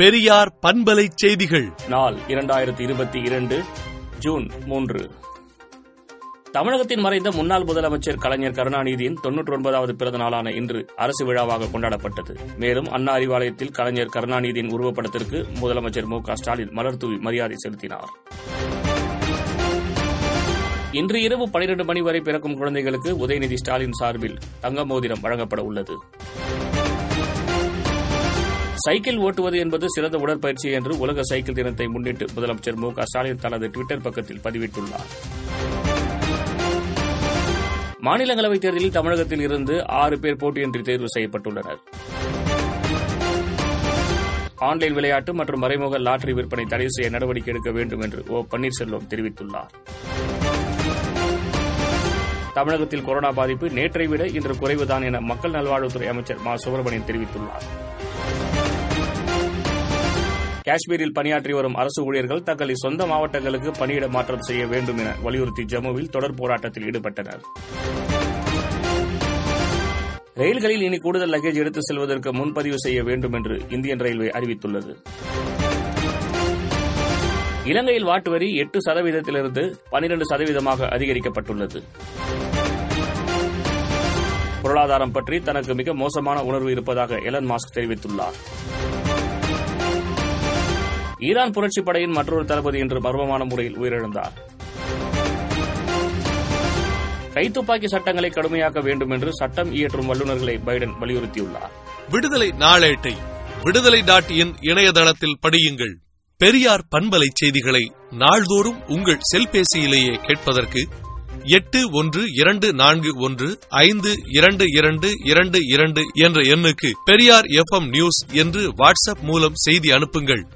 பெரியார் பண்பலை செய்திகள். நாள் இரண்டாயிரத்தி இருபத்தி இரண்டு ஜூன் மூன்று. தமிழகத்தின் மறைந்த முன்னாள் முதலமைச்சர் கலைஞர் கருணாநிதியின் தொன்னூற்றி ஒன்பதாவது பிறந்த நாளான இன்று அரசு விழாவாக கொண்டாடப்பட்டது. மேலும் அண்ணா அறிவாலயத்தில் கலைஞர் கருணாநிதியின் உருவப்படத்திற்கு முதலமைச்சர் மு க ஸ்டாலின் மலர்தூவி மரியாதை செலுத்தினார். இன்று இரவு பனிரெண்டு மணி வரை பிறக்கும் குழந்தைகளுக்கு உதயநிதி ஸ்டாலின் சார்பில் தங்க மோதிரம் வழங்கப்பட உள்ளது. சைக்கிள் ஓட்டுவது என்பது சிறந்த உடற்பயிற்சி என்று உலக சைக்கிள் தினத்தை முன்னிட்டு முதலமைச்சர் மு க ஸ்டாலின் தனது டுவிட்டர் பக்கத்தில் பதிவிட்டுள்ளார். மாநிலங்களவை தேர்தலில் தமிழகத்தில் இருந்து ஆறு பேர் போட்டியின்றி தேர்வு செய்யப்பட்டுள்ளனர். ஆன்லைன் விளையாட்டு மற்றும் மறைமுக லாட்டரி விற்பனை தடை செய்ய நடவடிக்கை எடுக்க வேண்டும் என்று ஓ பன்னீர்செல்வம் தெரிவித்துள்ளார். தமிழகத்தில் கொரோனா பாதிப்பு நேற்றை விட இன்று குறைவுதான் என மக்கள் நல்வாழ்வுத்துறை அமைச்சர் மா. சுப்பிரமணியன் தெரிவித்துள்ளார். காஷ்மீரில் பணியாற்றி வரும் அரசு ஊழியர்கள் தங்களை சொந்த மாவட்டங்களுக்கு பணியிட மாற்றம் செய்ய வேண்டும் என வலியுறுத்தி ஜம்முவில் தொடர் போராட்டத்தில் ஈடுபட்டனர். ரயில்களில் இனி கூடுதல் லக்கேஜ் எடுத்து செல்வதற்கு முன்பதிவு செய்ய வேண்டும் என்று இந்தியன் ரயில்வே அறிவித்துள்ளது. இலங்கையில் வாட்டு வரி எட்டு சதவீதத்திலிருந்து பனிரண்டு சதவீதமாக அதிகரிக்கப்பட்டுள்ளது. பொருளாதாரம் பற்றி தனக்கு மிக மோசமான உணர்வு இருப்பதாக எலன் மாஸ்க் தெரிவித்துள்ளார். ஈரான் புரட்சிப் படையின் மற்றொரு தளபதி இன்று மர்மமான முறையில் உயிரிழந்தார். கைத்துப்பாக்கி சட்டங்களை கடுமையாக்க வேண்டும் என்று சட்டம் இயற்றும் வல்லுநர்களை பைடன் வலியுறுத்தியுள்ளார். விடுதலை நாளேட்டை விடுதலை டாட் இன் இணையதளத்தில் படியுங்கள். பெரியார் பண்பலை செய்திகளை நாள்தோறும் உங்கள் செல்பேசியிலேயே கேட்பதற்கு எட்டு ஒன்று இரண்டு நான்கு ஒன்று ஐந்து இரண்டு இரண்டு இரண்டு இரண்டு என்ற எண்ணுக்கு பெரியார் எஃப் நியூஸ் என்று வாட்ஸ்அப் மூலம் செய்தி அனுப்புங்கள்.